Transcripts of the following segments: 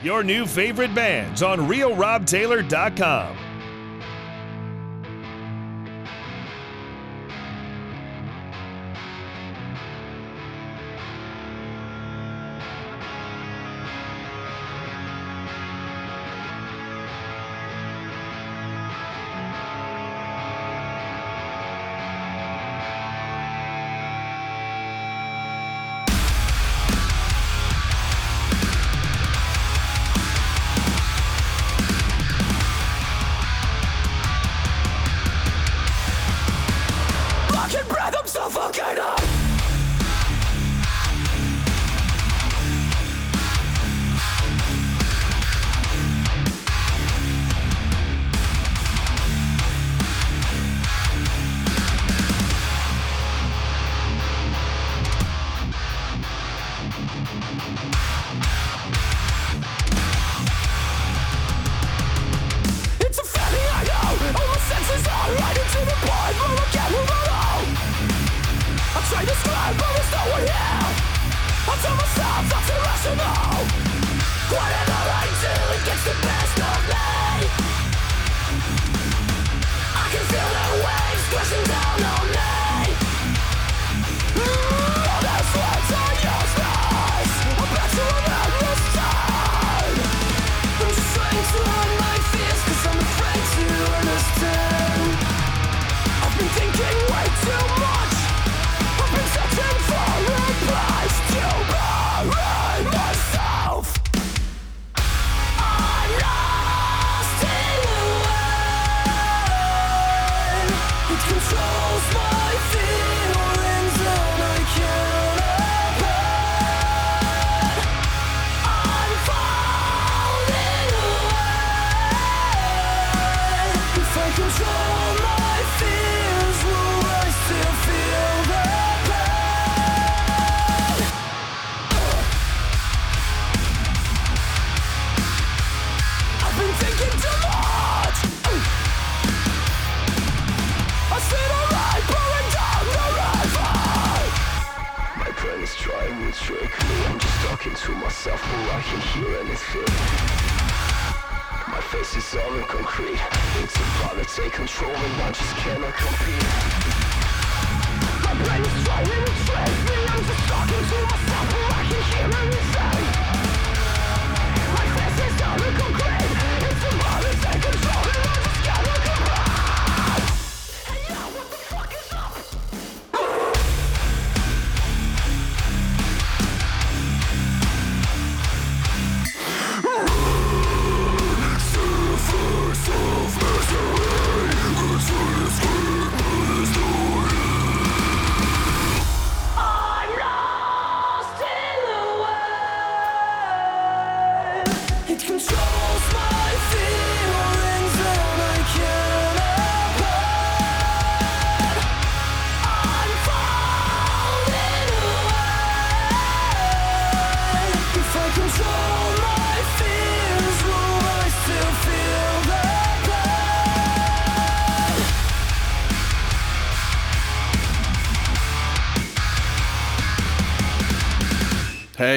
Your new favorite bands on RealRobTaylor.com.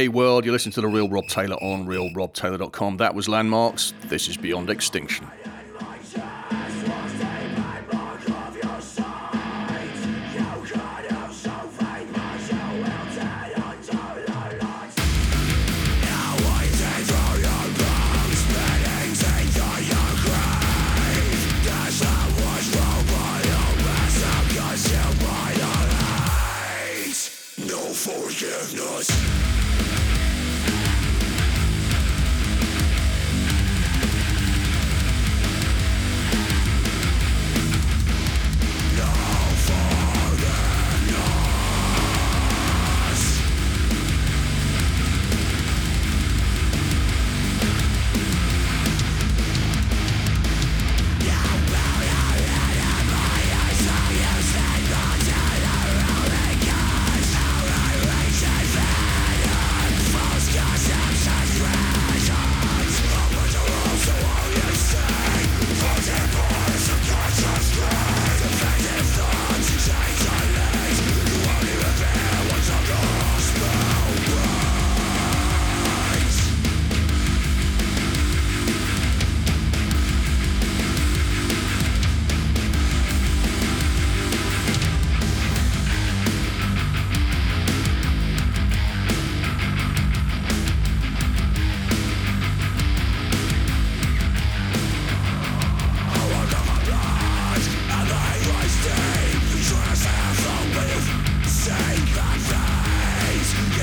Hey world, you're listening to The Real Rob Taylor on realrobtaylor.com. That was Landmarks. This is Beyond Extinction.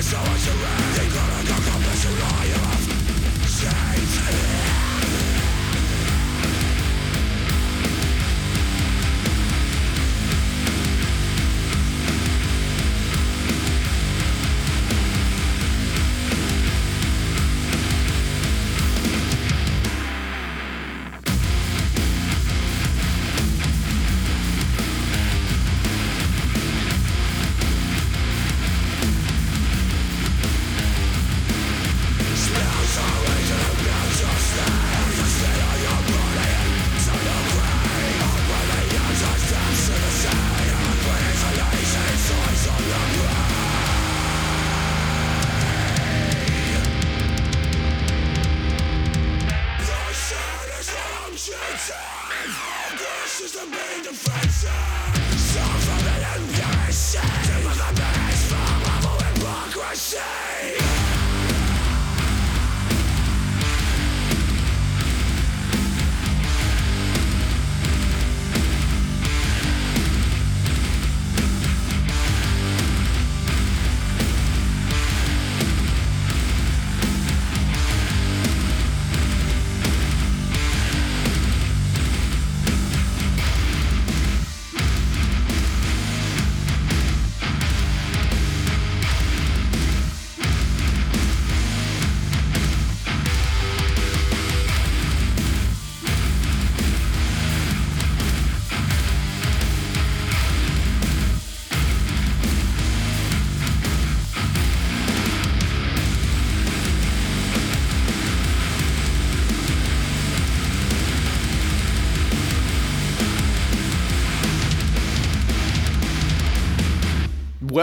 So as you read, you gotta go come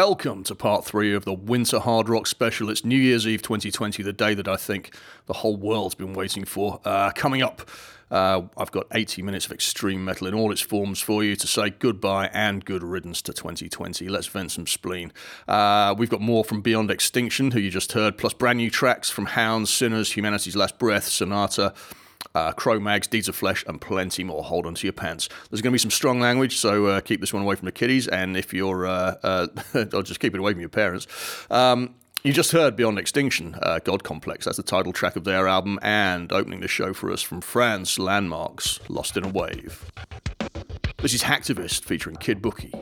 Welcome to part three of the Winter Hard Rock Special. It's New Year's Eve 2020, the day that I think the whole world's been waiting for. Uh, coming up, uh, I've got 80 minutes of extreme metal in all its forms for you to say goodbye and good riddance to 2020. Let's vent some spleen. Uh, we've got more from Beyond Extinction, who you just heard, plus brand new tracks from Hounds, Sinners, Humanity's Last Breath, Sonata uh, Cro-Mags, Deeds of Flesh, and plenty more. Hold on to your pants. There's going to be some strong language, so uh, keep this one away from the kiddies. And if you're, uh, uh I'll just keep it away from your parents. Um, you just heard Beyond Extinction, uh, God Complex. That's the title track of their album, and opening the show for us from France, Landmarks, Lost in a Wave. This is Hacktivist featuring Kid Bookie.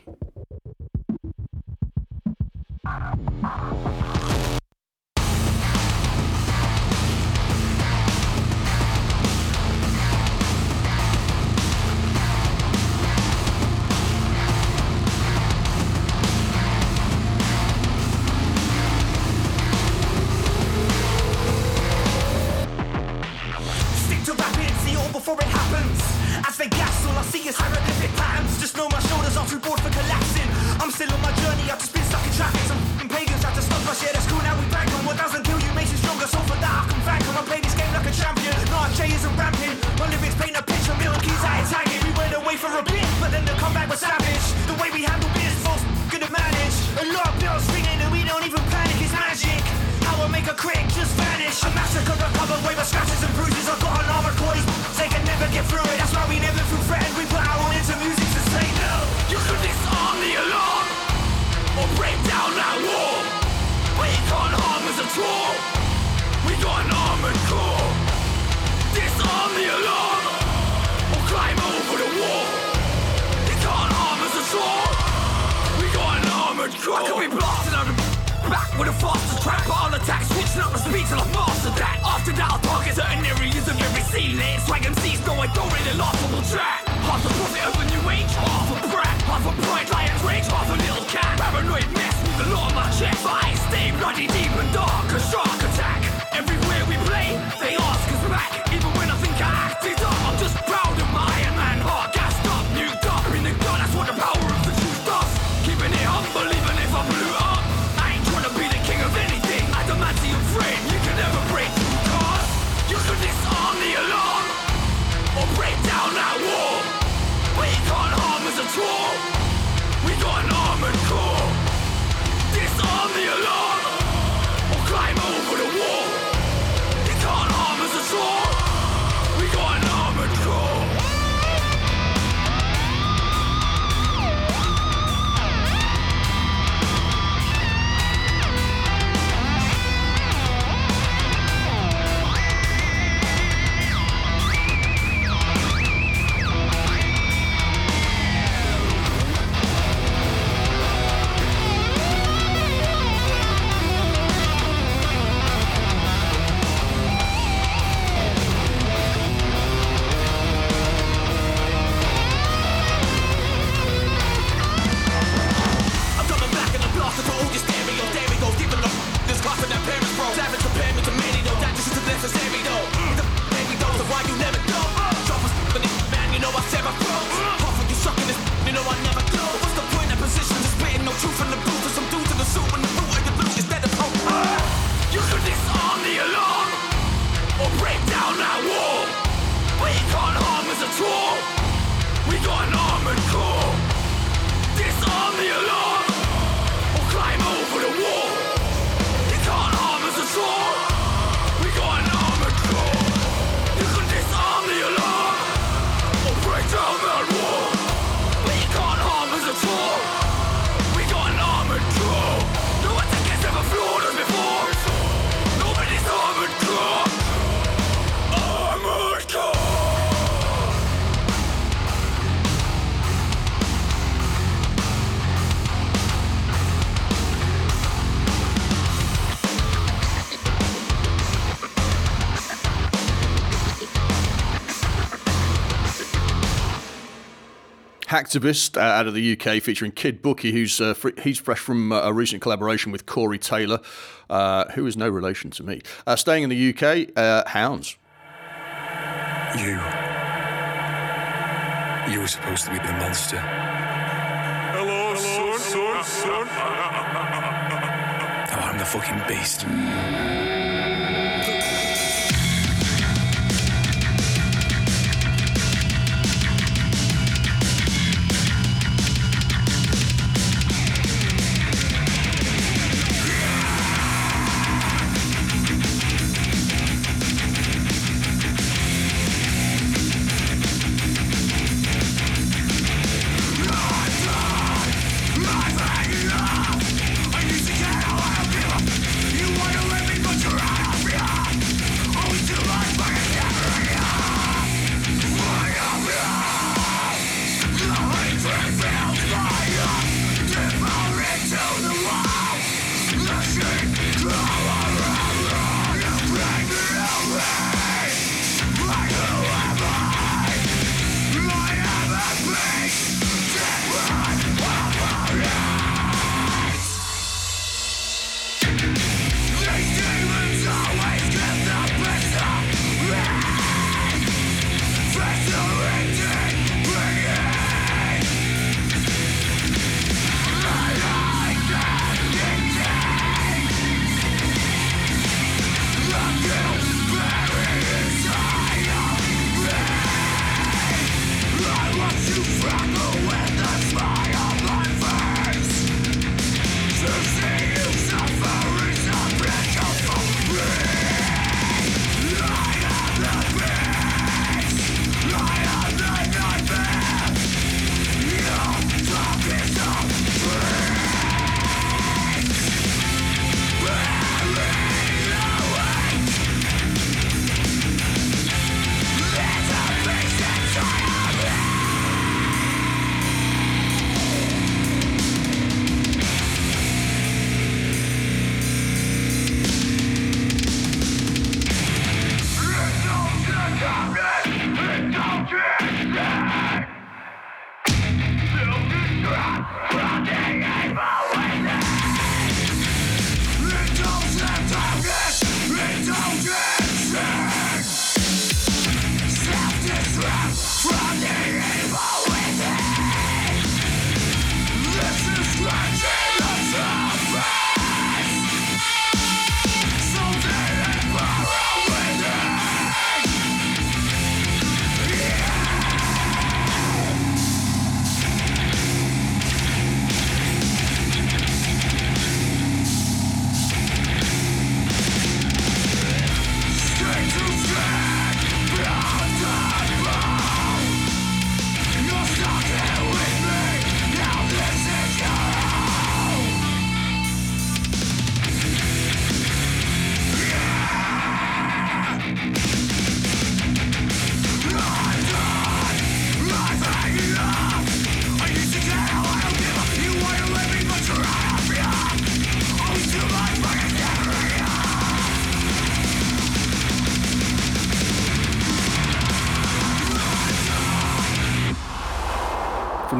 Hacktivist uh, out of the UK, featuring Kid Bookie, who's uh, fr- he's fresh from uh, a recent collaboration with Corey Taylor, uh, who is no relation to me. Uh, staying in the UK, uh, Hounds. You. You were supposed to be the monster. Hello, son, son, son. Now I'm the fucking beast.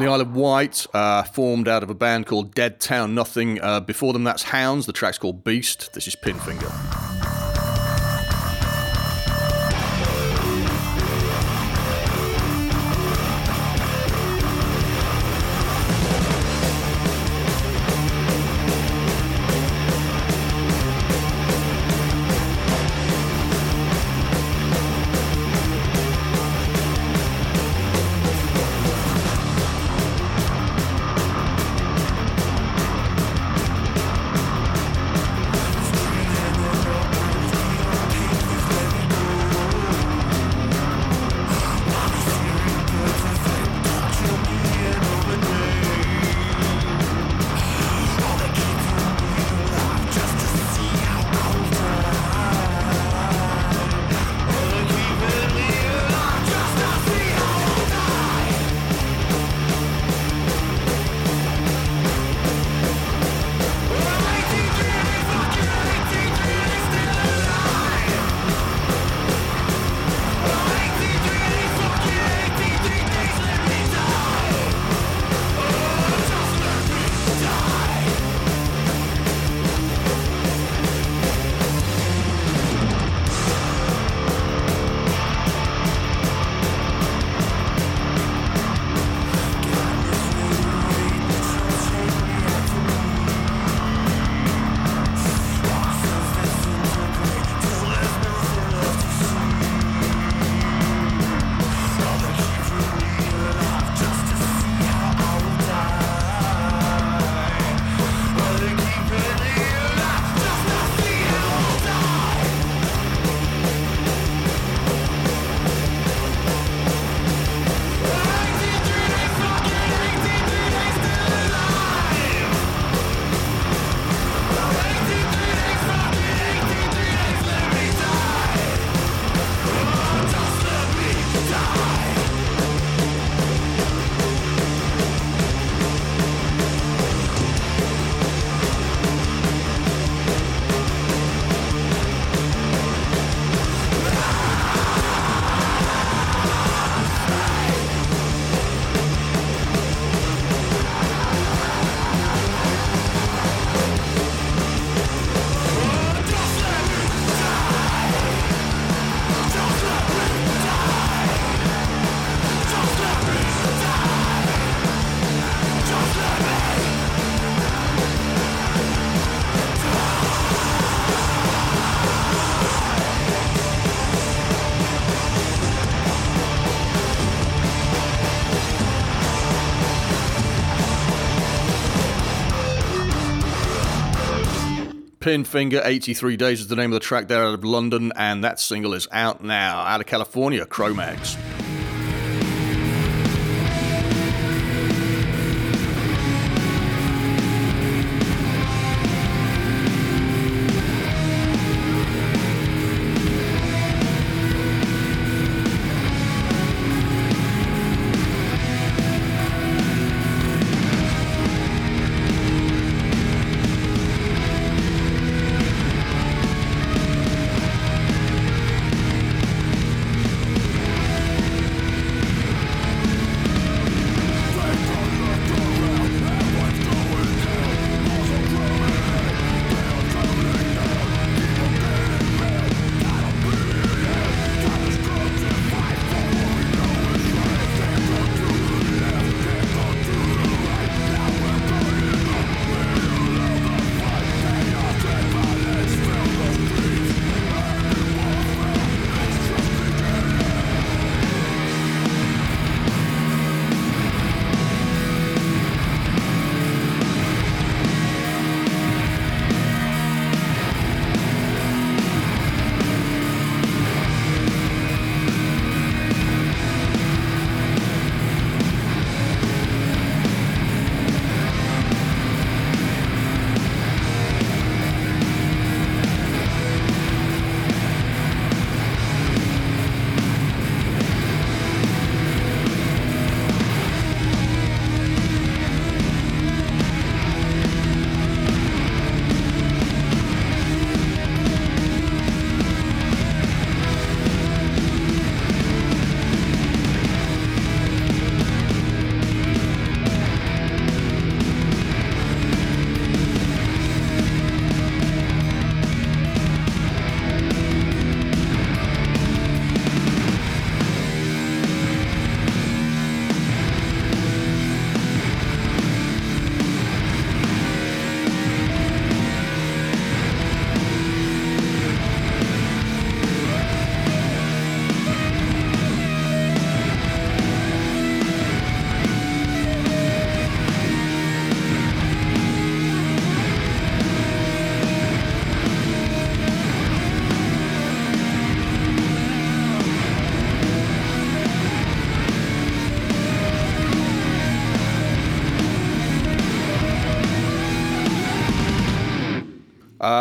The Isle of Wight, uh, formed out of a band called Dead Town Nothing. Uh, before them, that's Hounds. The track's called Beast. This is Pinfinger. Pinfinger, 83 Days is the name of the track there out of London, and that single is out now, out of California, Cro-Mags.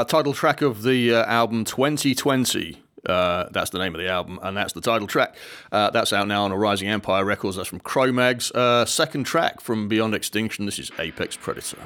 Title track of the uh, album 2020. Uh, that's the name of the album, and that's the title track. Uh, that's out now on Rising Empire Records. That's from Cro-Mags. Uh, second track from Beyond Extinction. This is Apex Predator.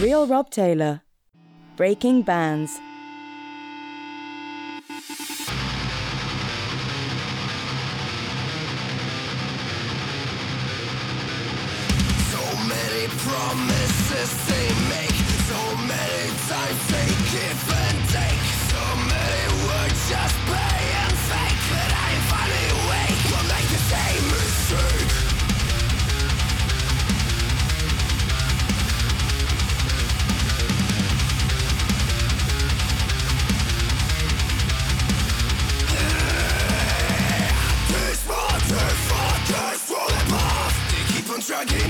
Real Rob Taylor. Breaking Bands. Keep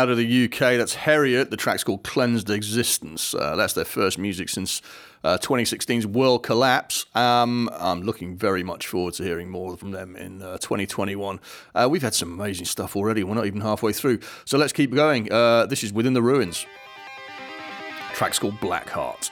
out of the UK. That's Heriot. The track's called Cleansed Existence. Uh, that's their first music since uh, 2016's World Collapse. Um, I'm looking very much forward to hearing more from them in uh, 2021. Uh, we've had some amazing stuff already. We're not even halfway through. So let's keep going. Uh, this is Within the Ruins. Track's called Black Heart.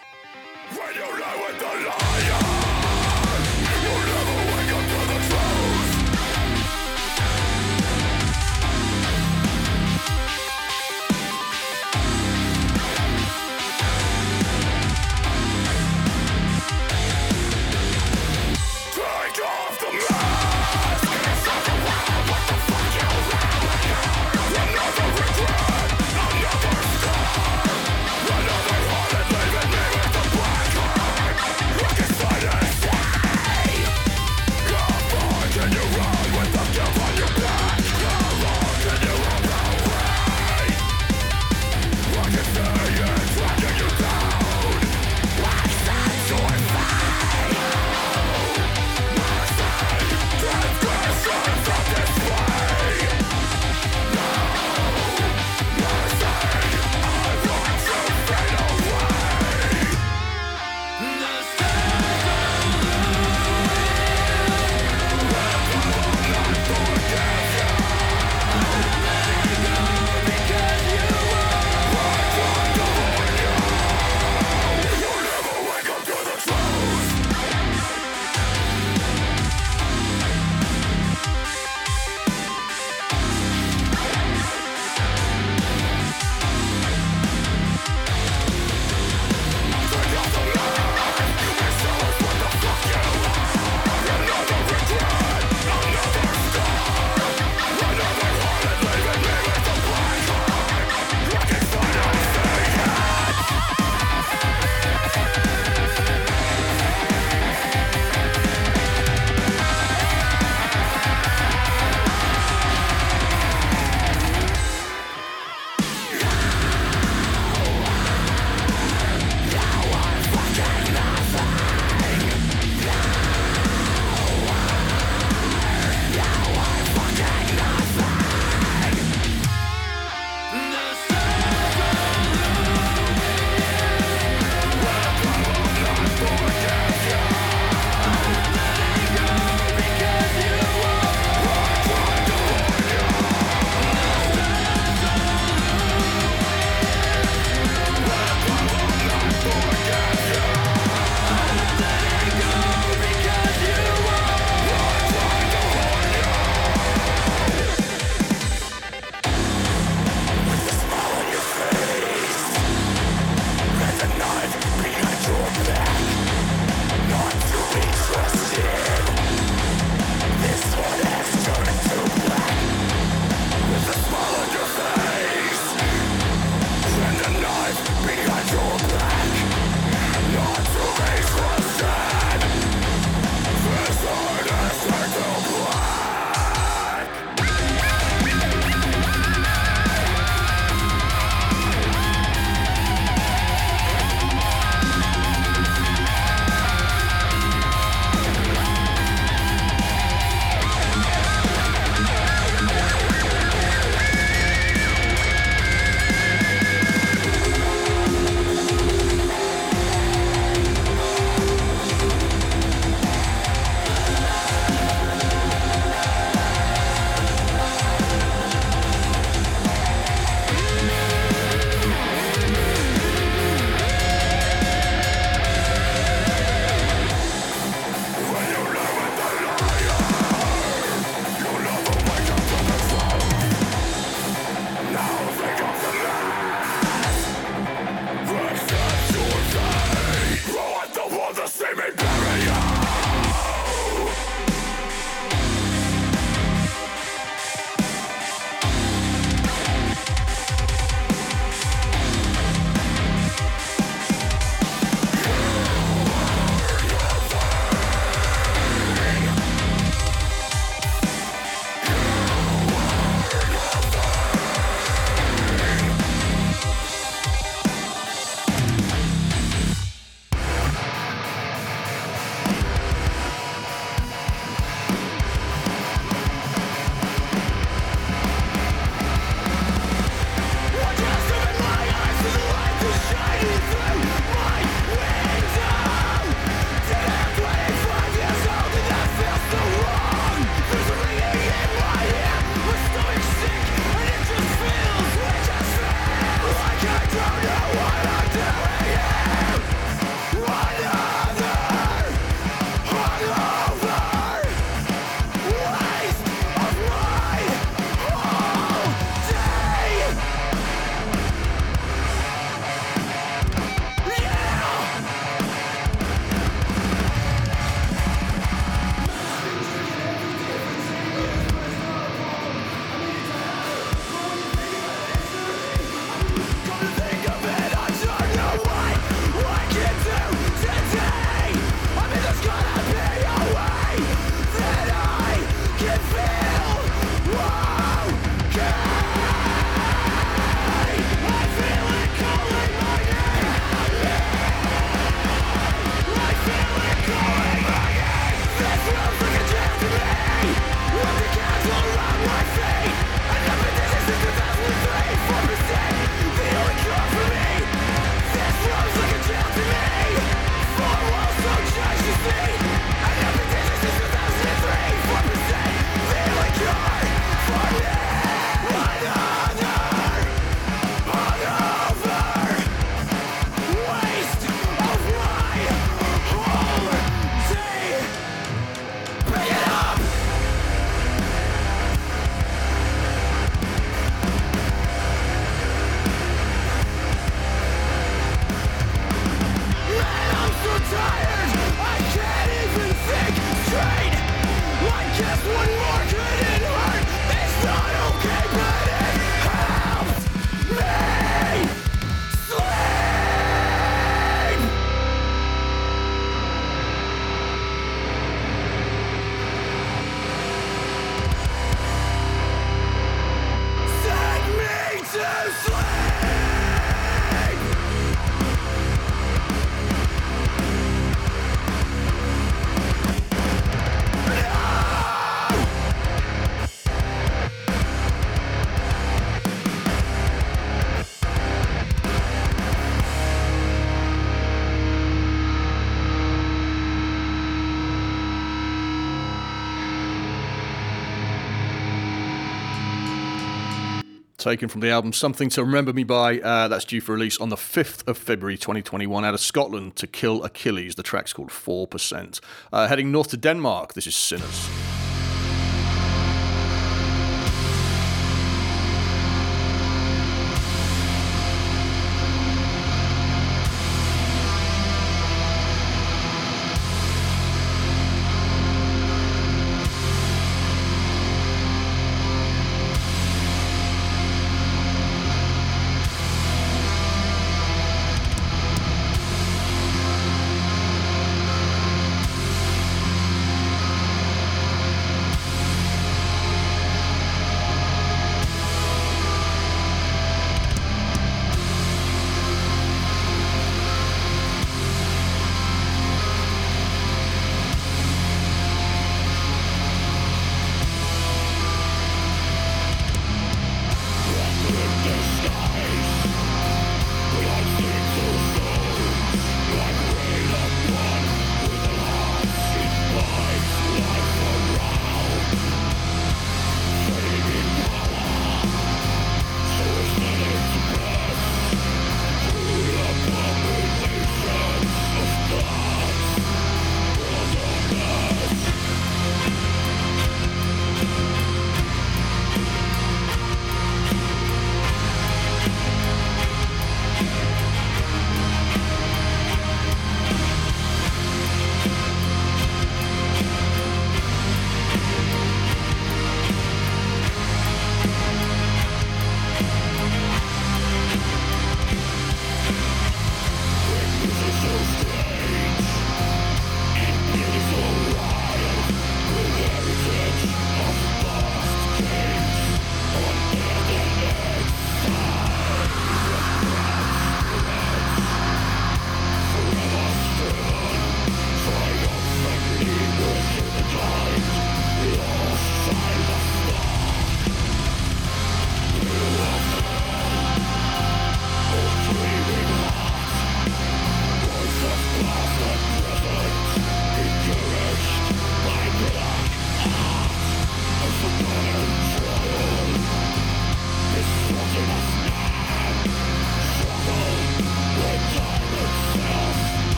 Taken from the album Something to Remember Me By. Uh, that's due for release on the 5th of February 2021 out of Scotland to Kill Achilles. The track's called 4%. Uh, heading north to Denmark, this is Sinners.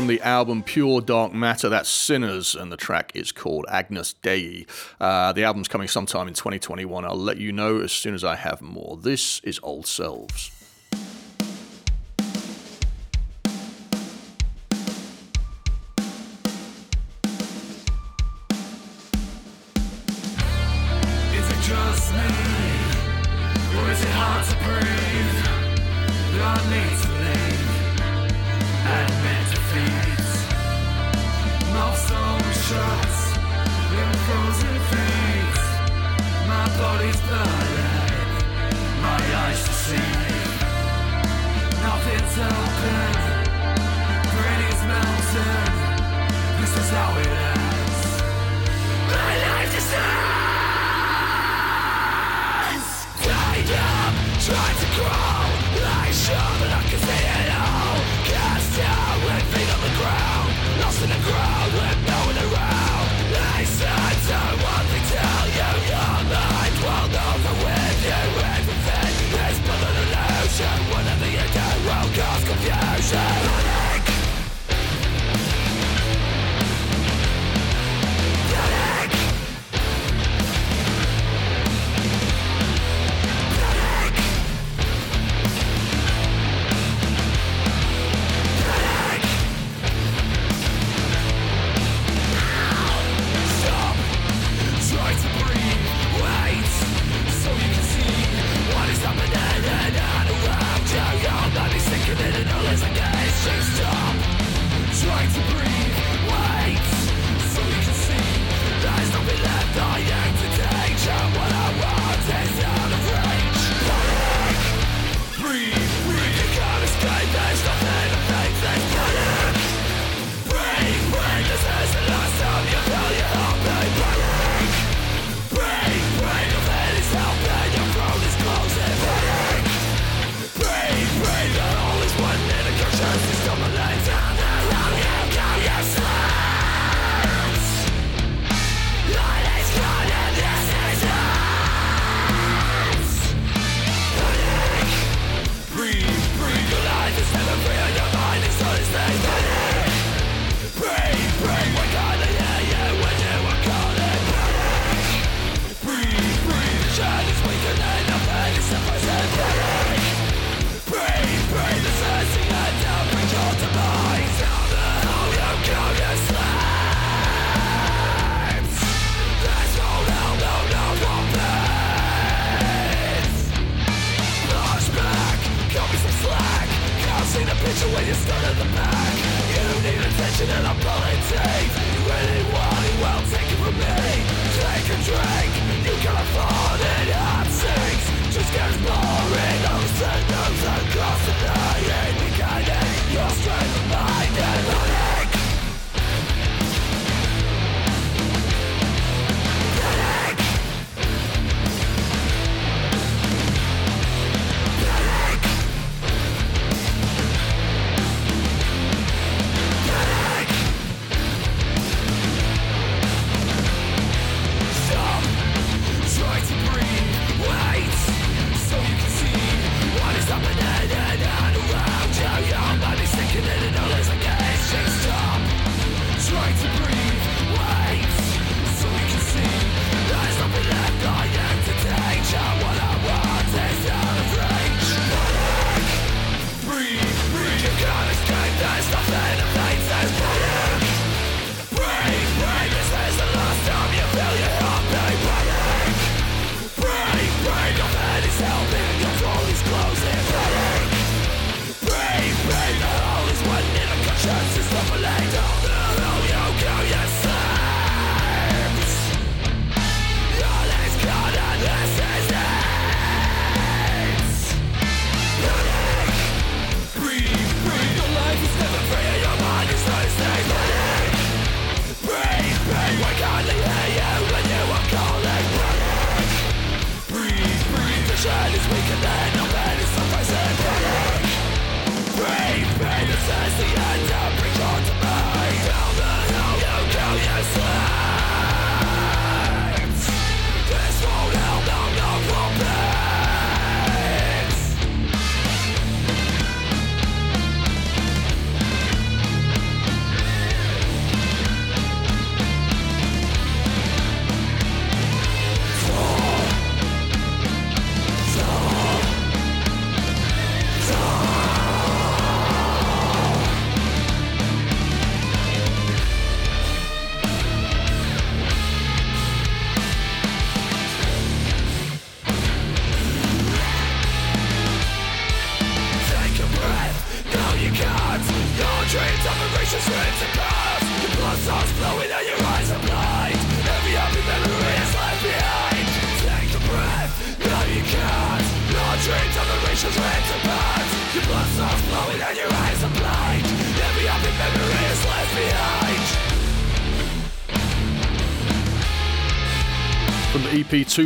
from the album Pure Dark Matter, that's Sinners, and the track is called Agnus Dei. Uh, the album's coming sometime in 2021. I'll let you know as soon as I have more. This is Old Selves.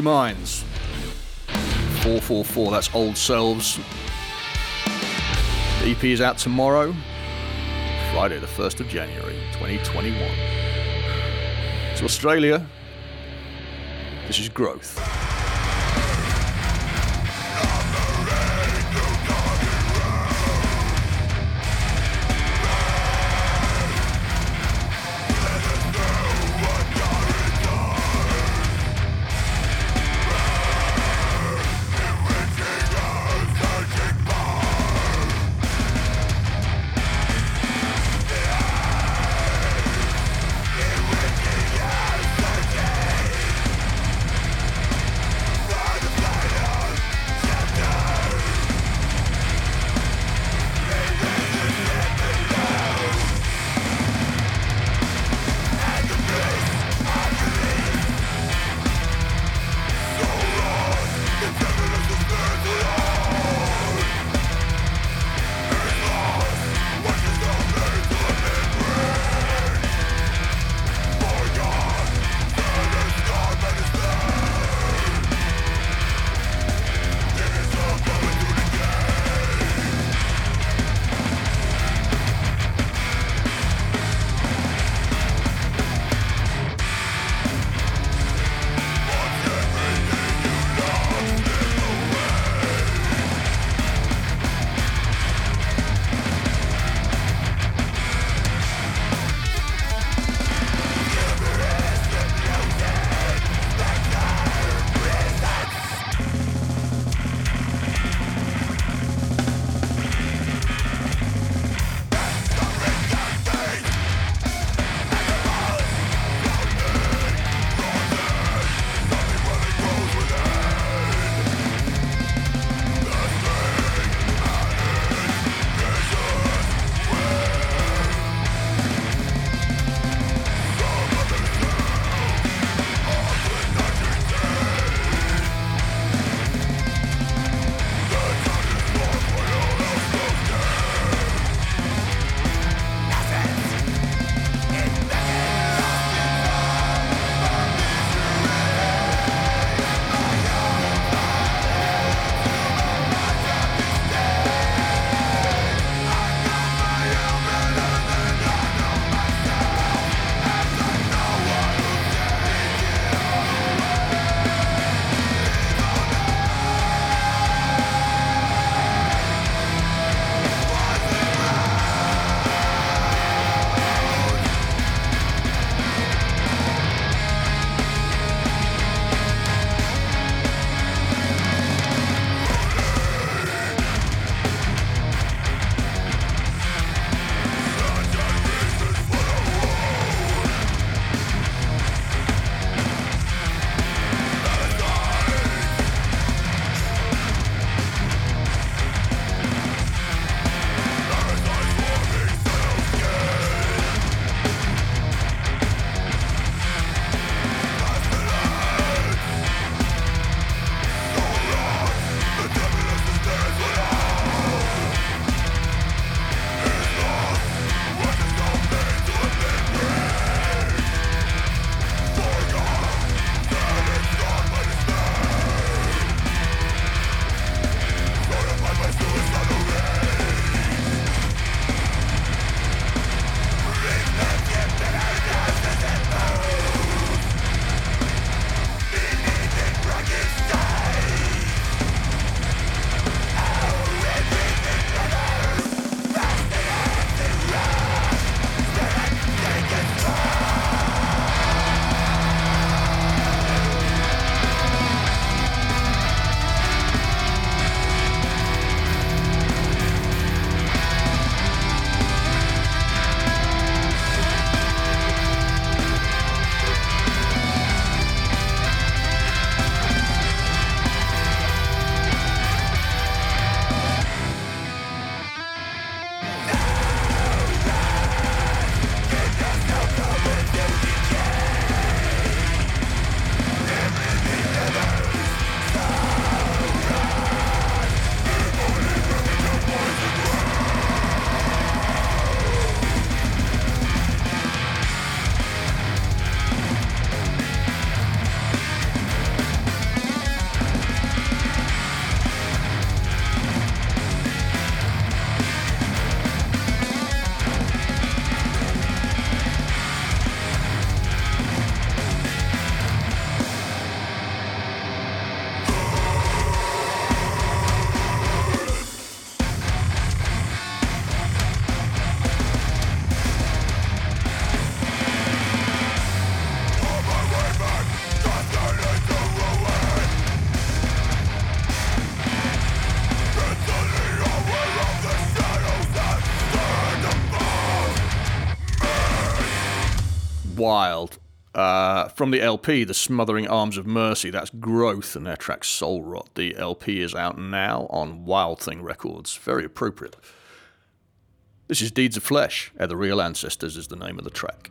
Minds. 444, that's Old Selves. The EP is out tomorrow, Friday, the 1st of January, 2021. To Australia, this is Growth. Wild. Uh, from the LP, The Smothering Arms of Mercy, that's Growth and their track Soul Rot. The LP is out now on Wild Thing Records. Very appropriate. This is Deeds of Flesh, and the Real Ancestors is the name of the track.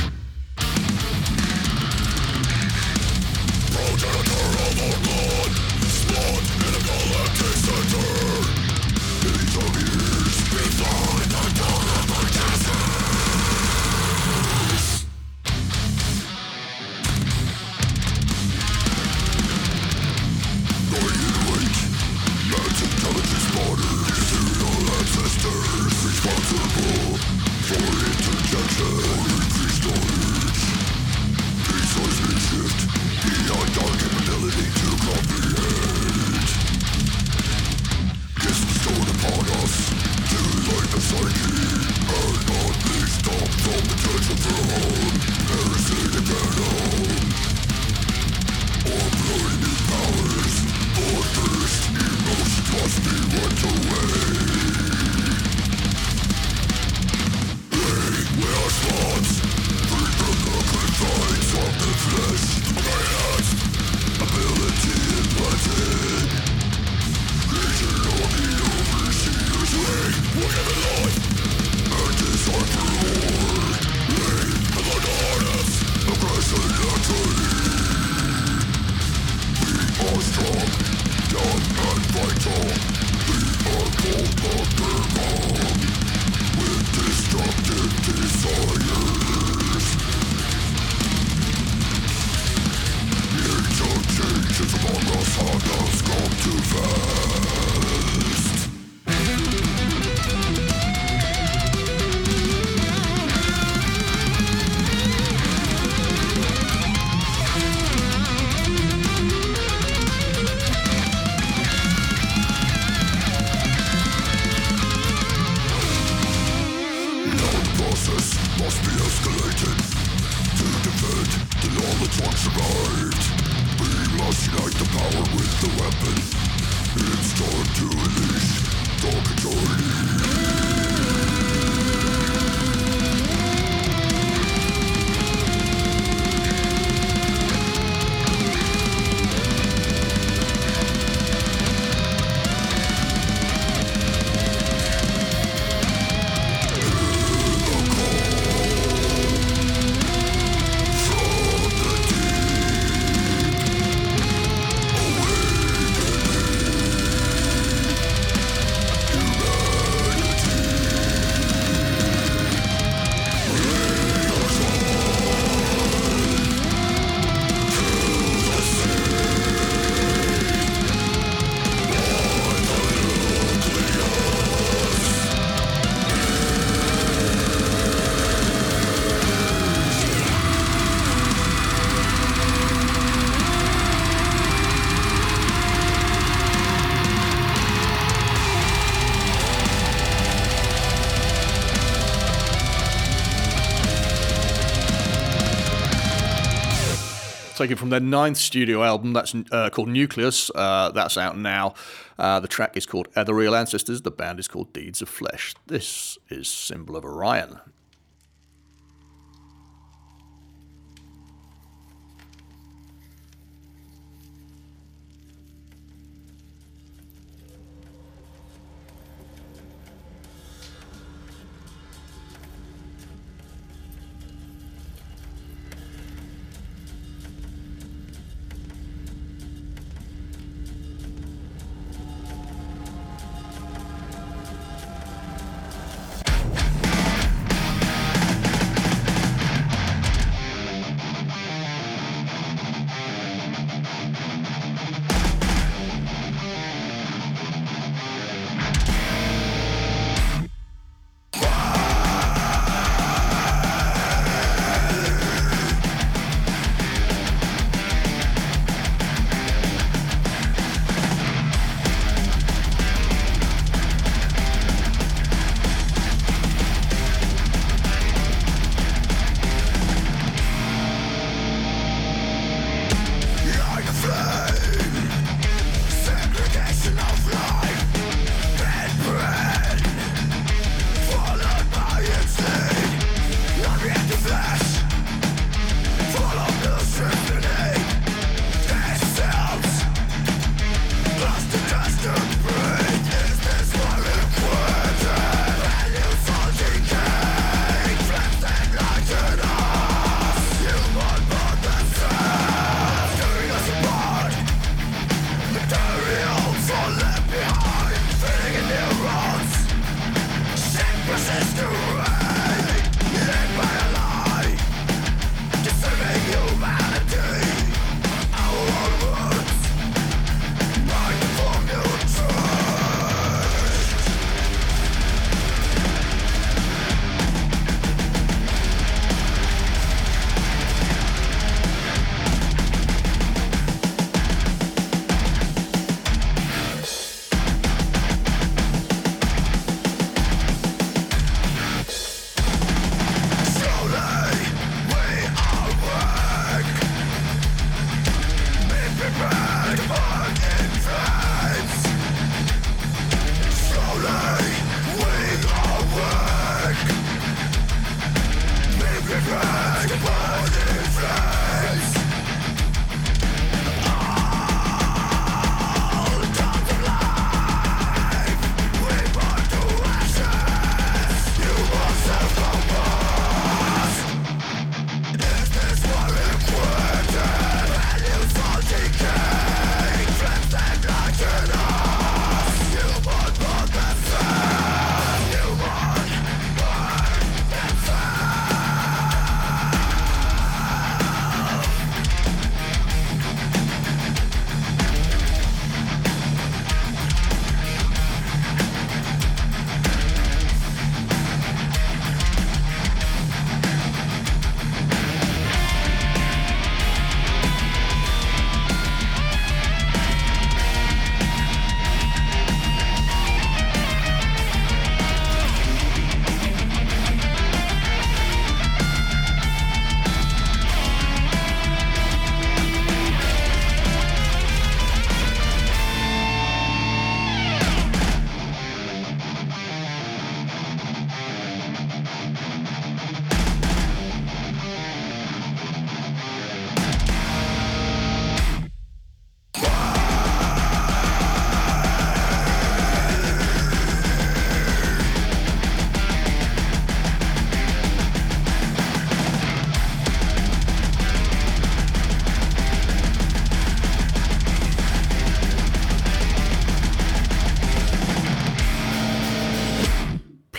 taken from their ninth studio album that's uh, called Nucleus. Uh, that's out now. Uh, the track is called The Real Ancestors. The band is called Deeds of Flesh. This is Symbol of Orion.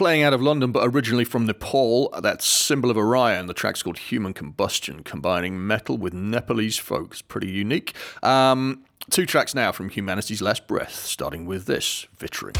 Playing out of London, but originally from Nepal. That's Symbol of Orion. The track's called Human Combustion, combining metal with Nepalese folks. Pretty unique. Um, two tracks now from Humanity's Last Breath, starting with this Vittring.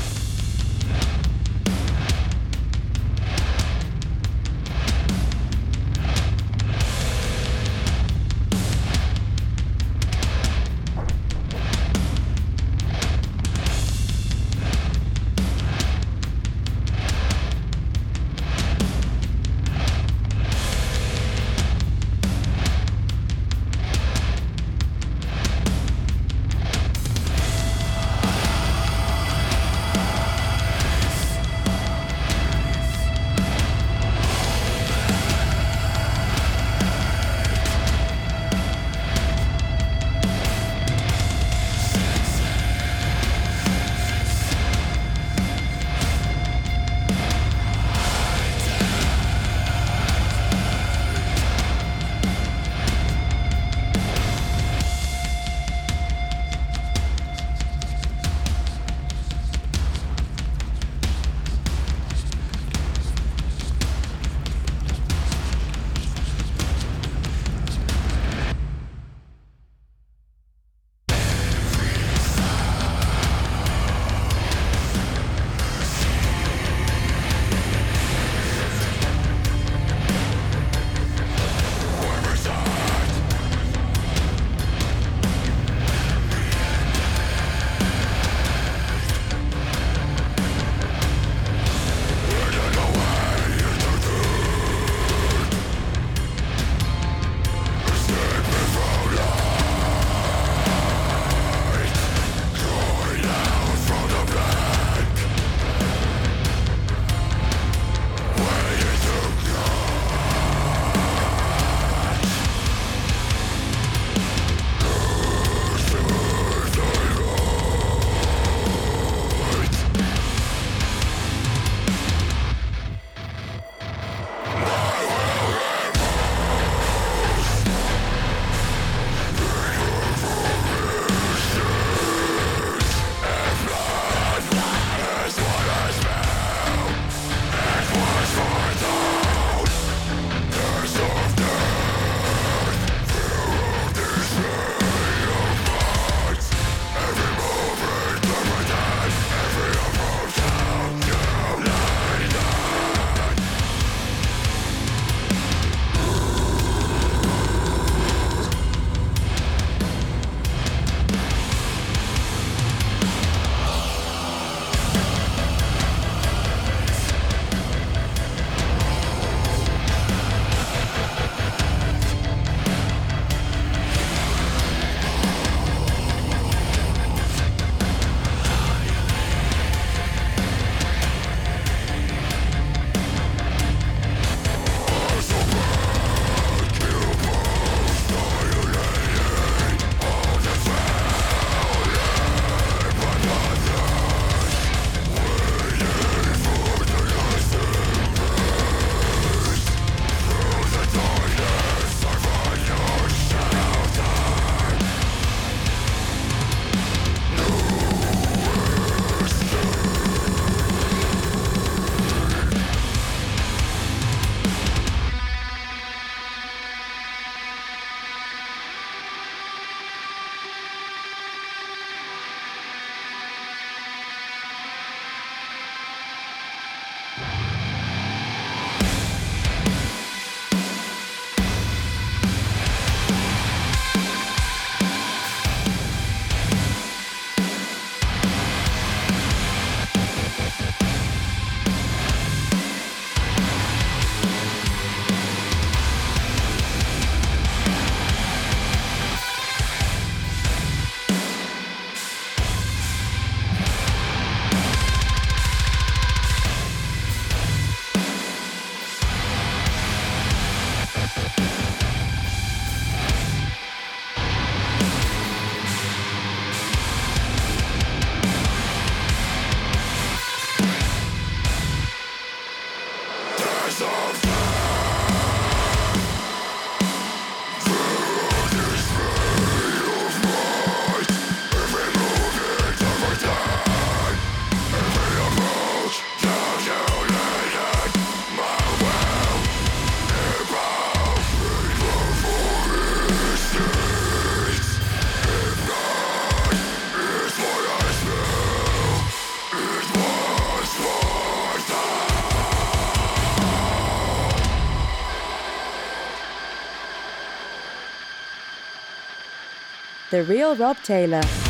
The Real Rob Taylor.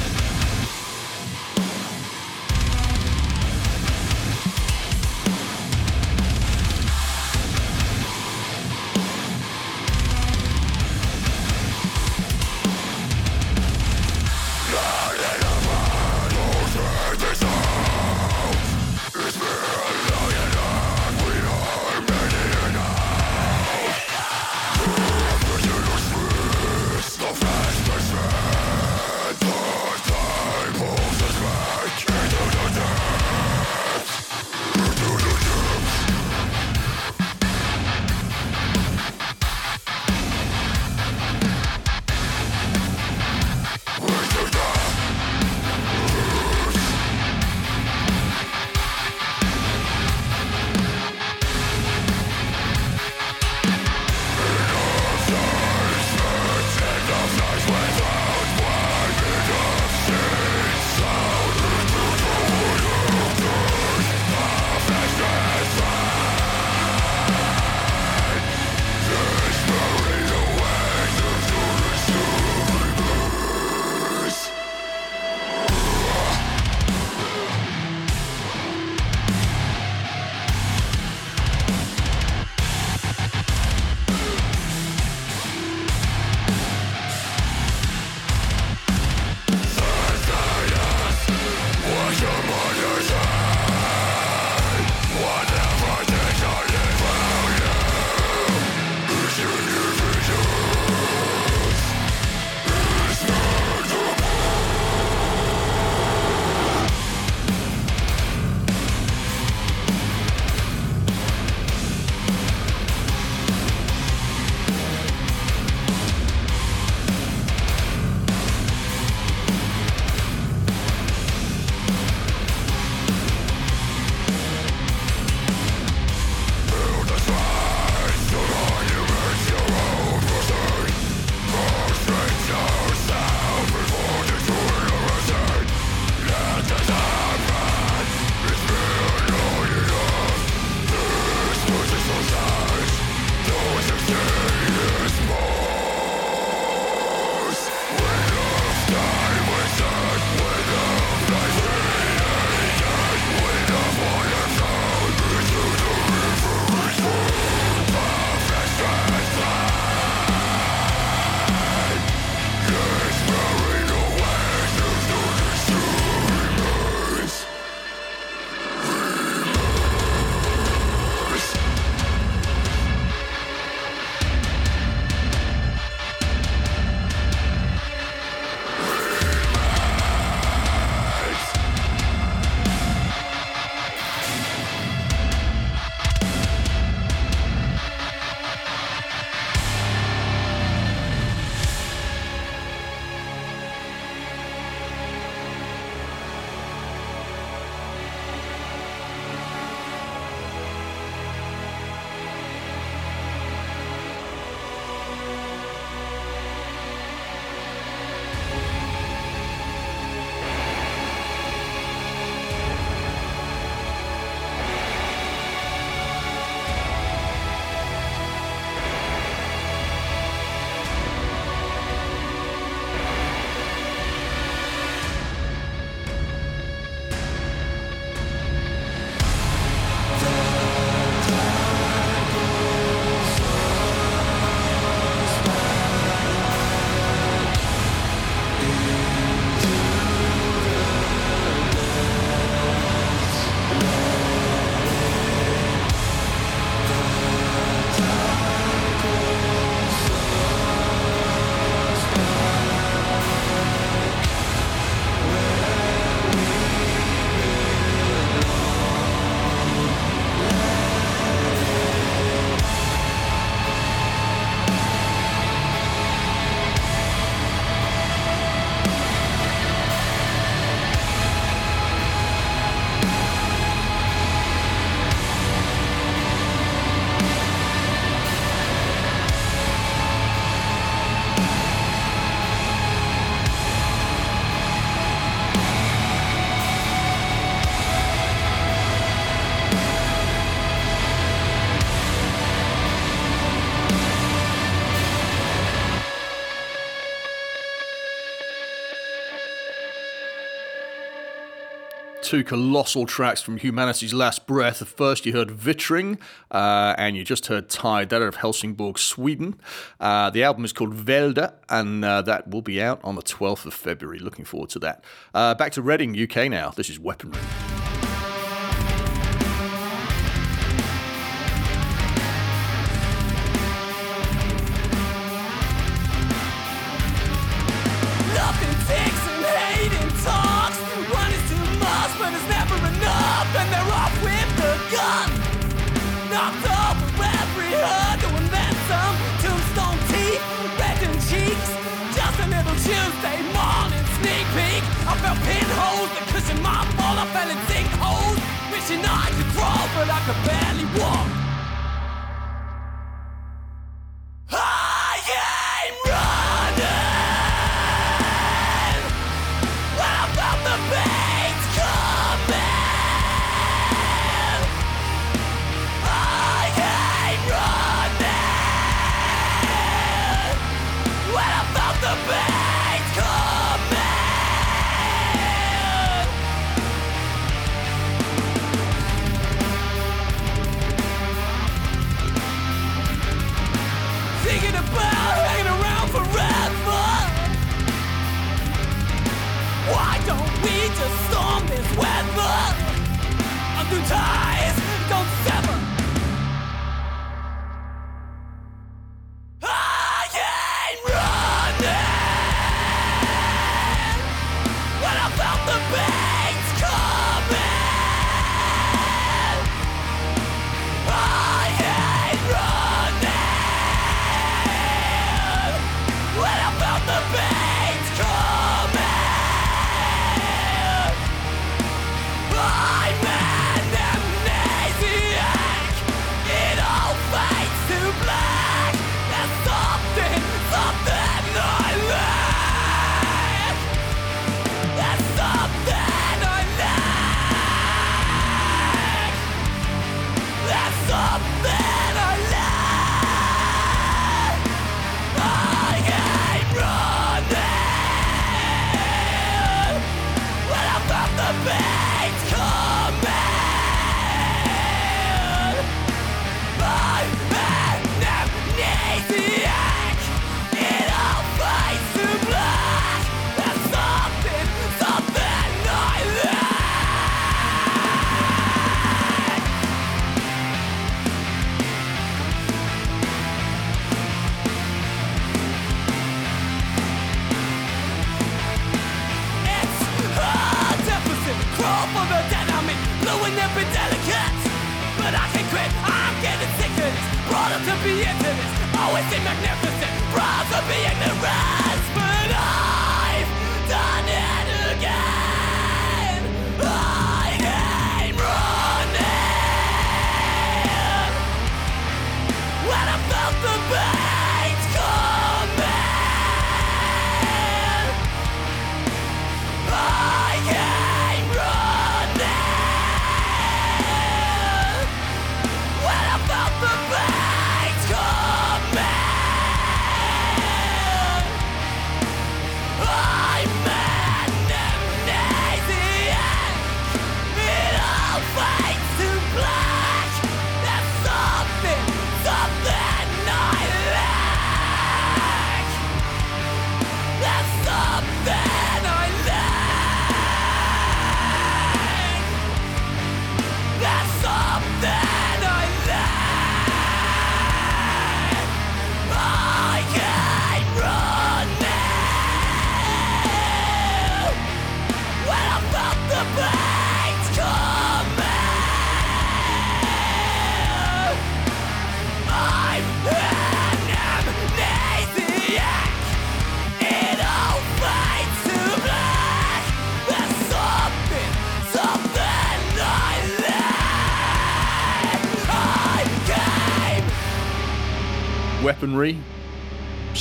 two colossal tracks from Humanity's Last Breath. First, you heard Vittring, uh, and you just heard Tide, that of Helsingborg, Sweden. Uh, the album is called Välde, and uh, that will be out on the 12th of February. Looking forward to that. Uh, back to Reading, UK now. This is Weaponry. I fell in sinkholes, wishing I could crawl, but I could barely walk.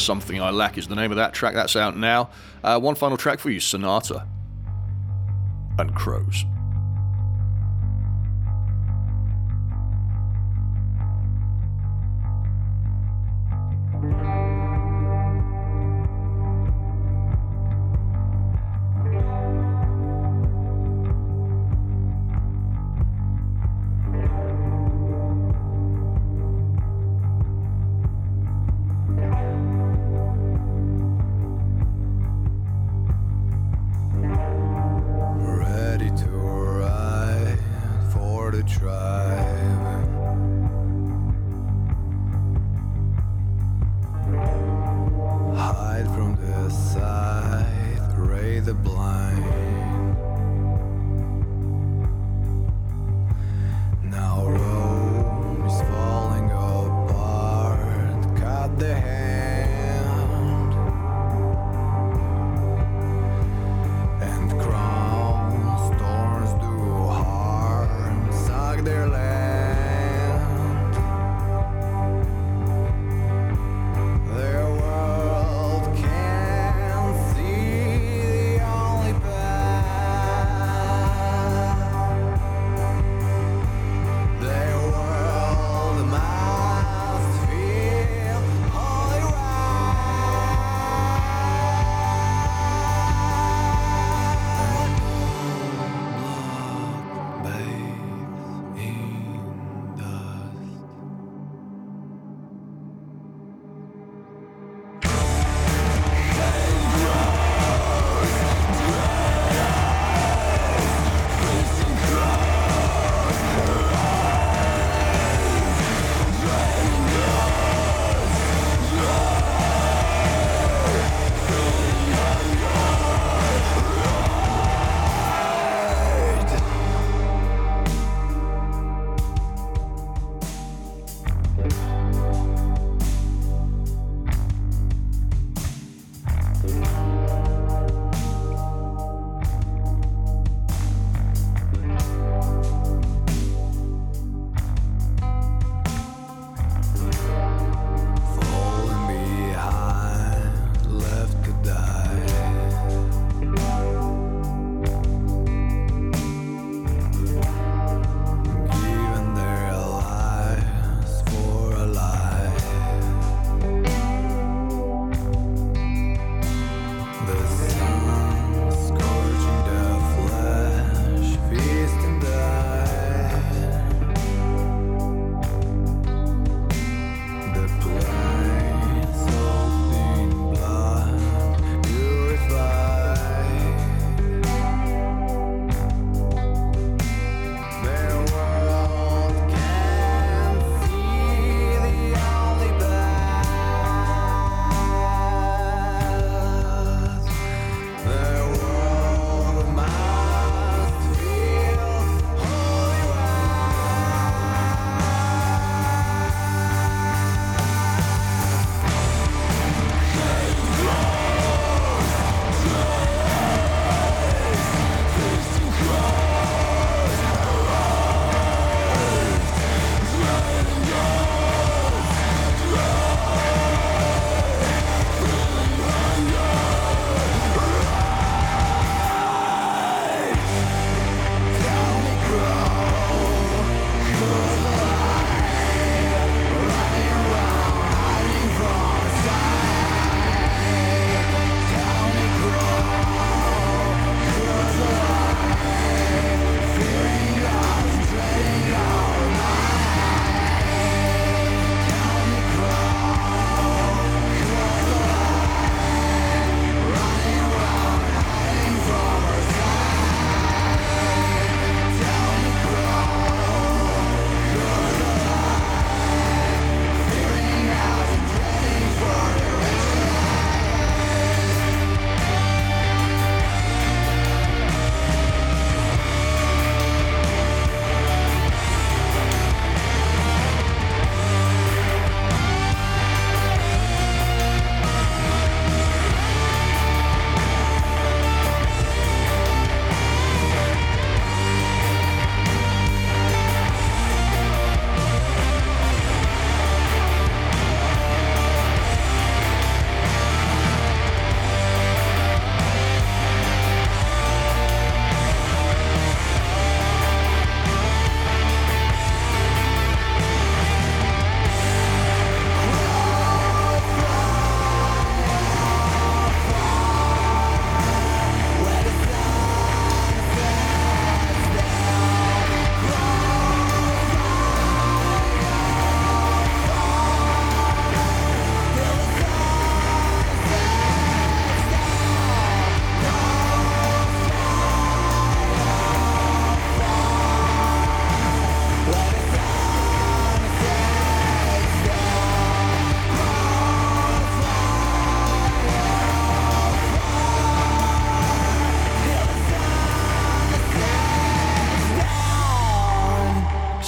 Something I Lack is the name of that track. That's out now. Uh, one final track for you Sonata and Crows.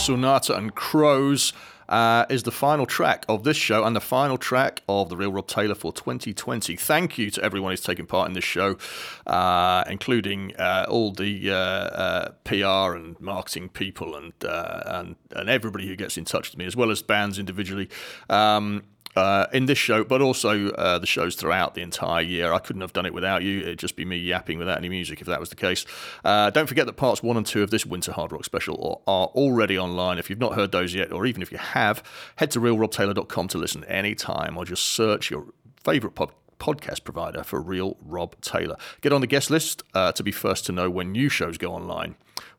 Sonata and Crows uh, is the final track of this show and the final track of The Real Rob Taylor for 2020. Thank you to everyone who's taken part in this show, uh, including uh, all the uh, uh, PR and marketing people and, uh, and, and everybody who gets in touch with me, as well as bands individually. Um, uh, in this show, but also uh, the shows throughout the entire year. I couldn't have done it without you. It'd just be me yapping without any music if that was the case. Uh, don't forget that parts one and two of this Winter Hard Rock special are already online. If you've not heard those yet, or even if you have, head to realrobtaylor.com to listen anytime or just search your favourite podcast podcast provider for Real Rob Taylor. Get on the guest list uh, to be first to know when new shows go online.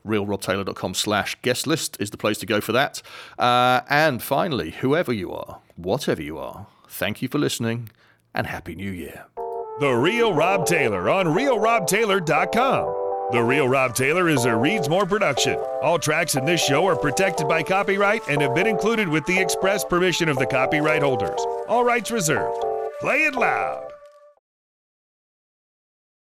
RealRobTaylor.com slash guest list is the place to go for that. Uh, and finally, whoever you are, whatever you are, thank you for listening and Happy New Year. The Real Rob Taylor on RealRobTaylor.com. The Real Rob Taylor is a Reads More production. All tracks in this show are protected by copyright and have been included with the express permission of the copyright holders. All rights reserved. Play it loud.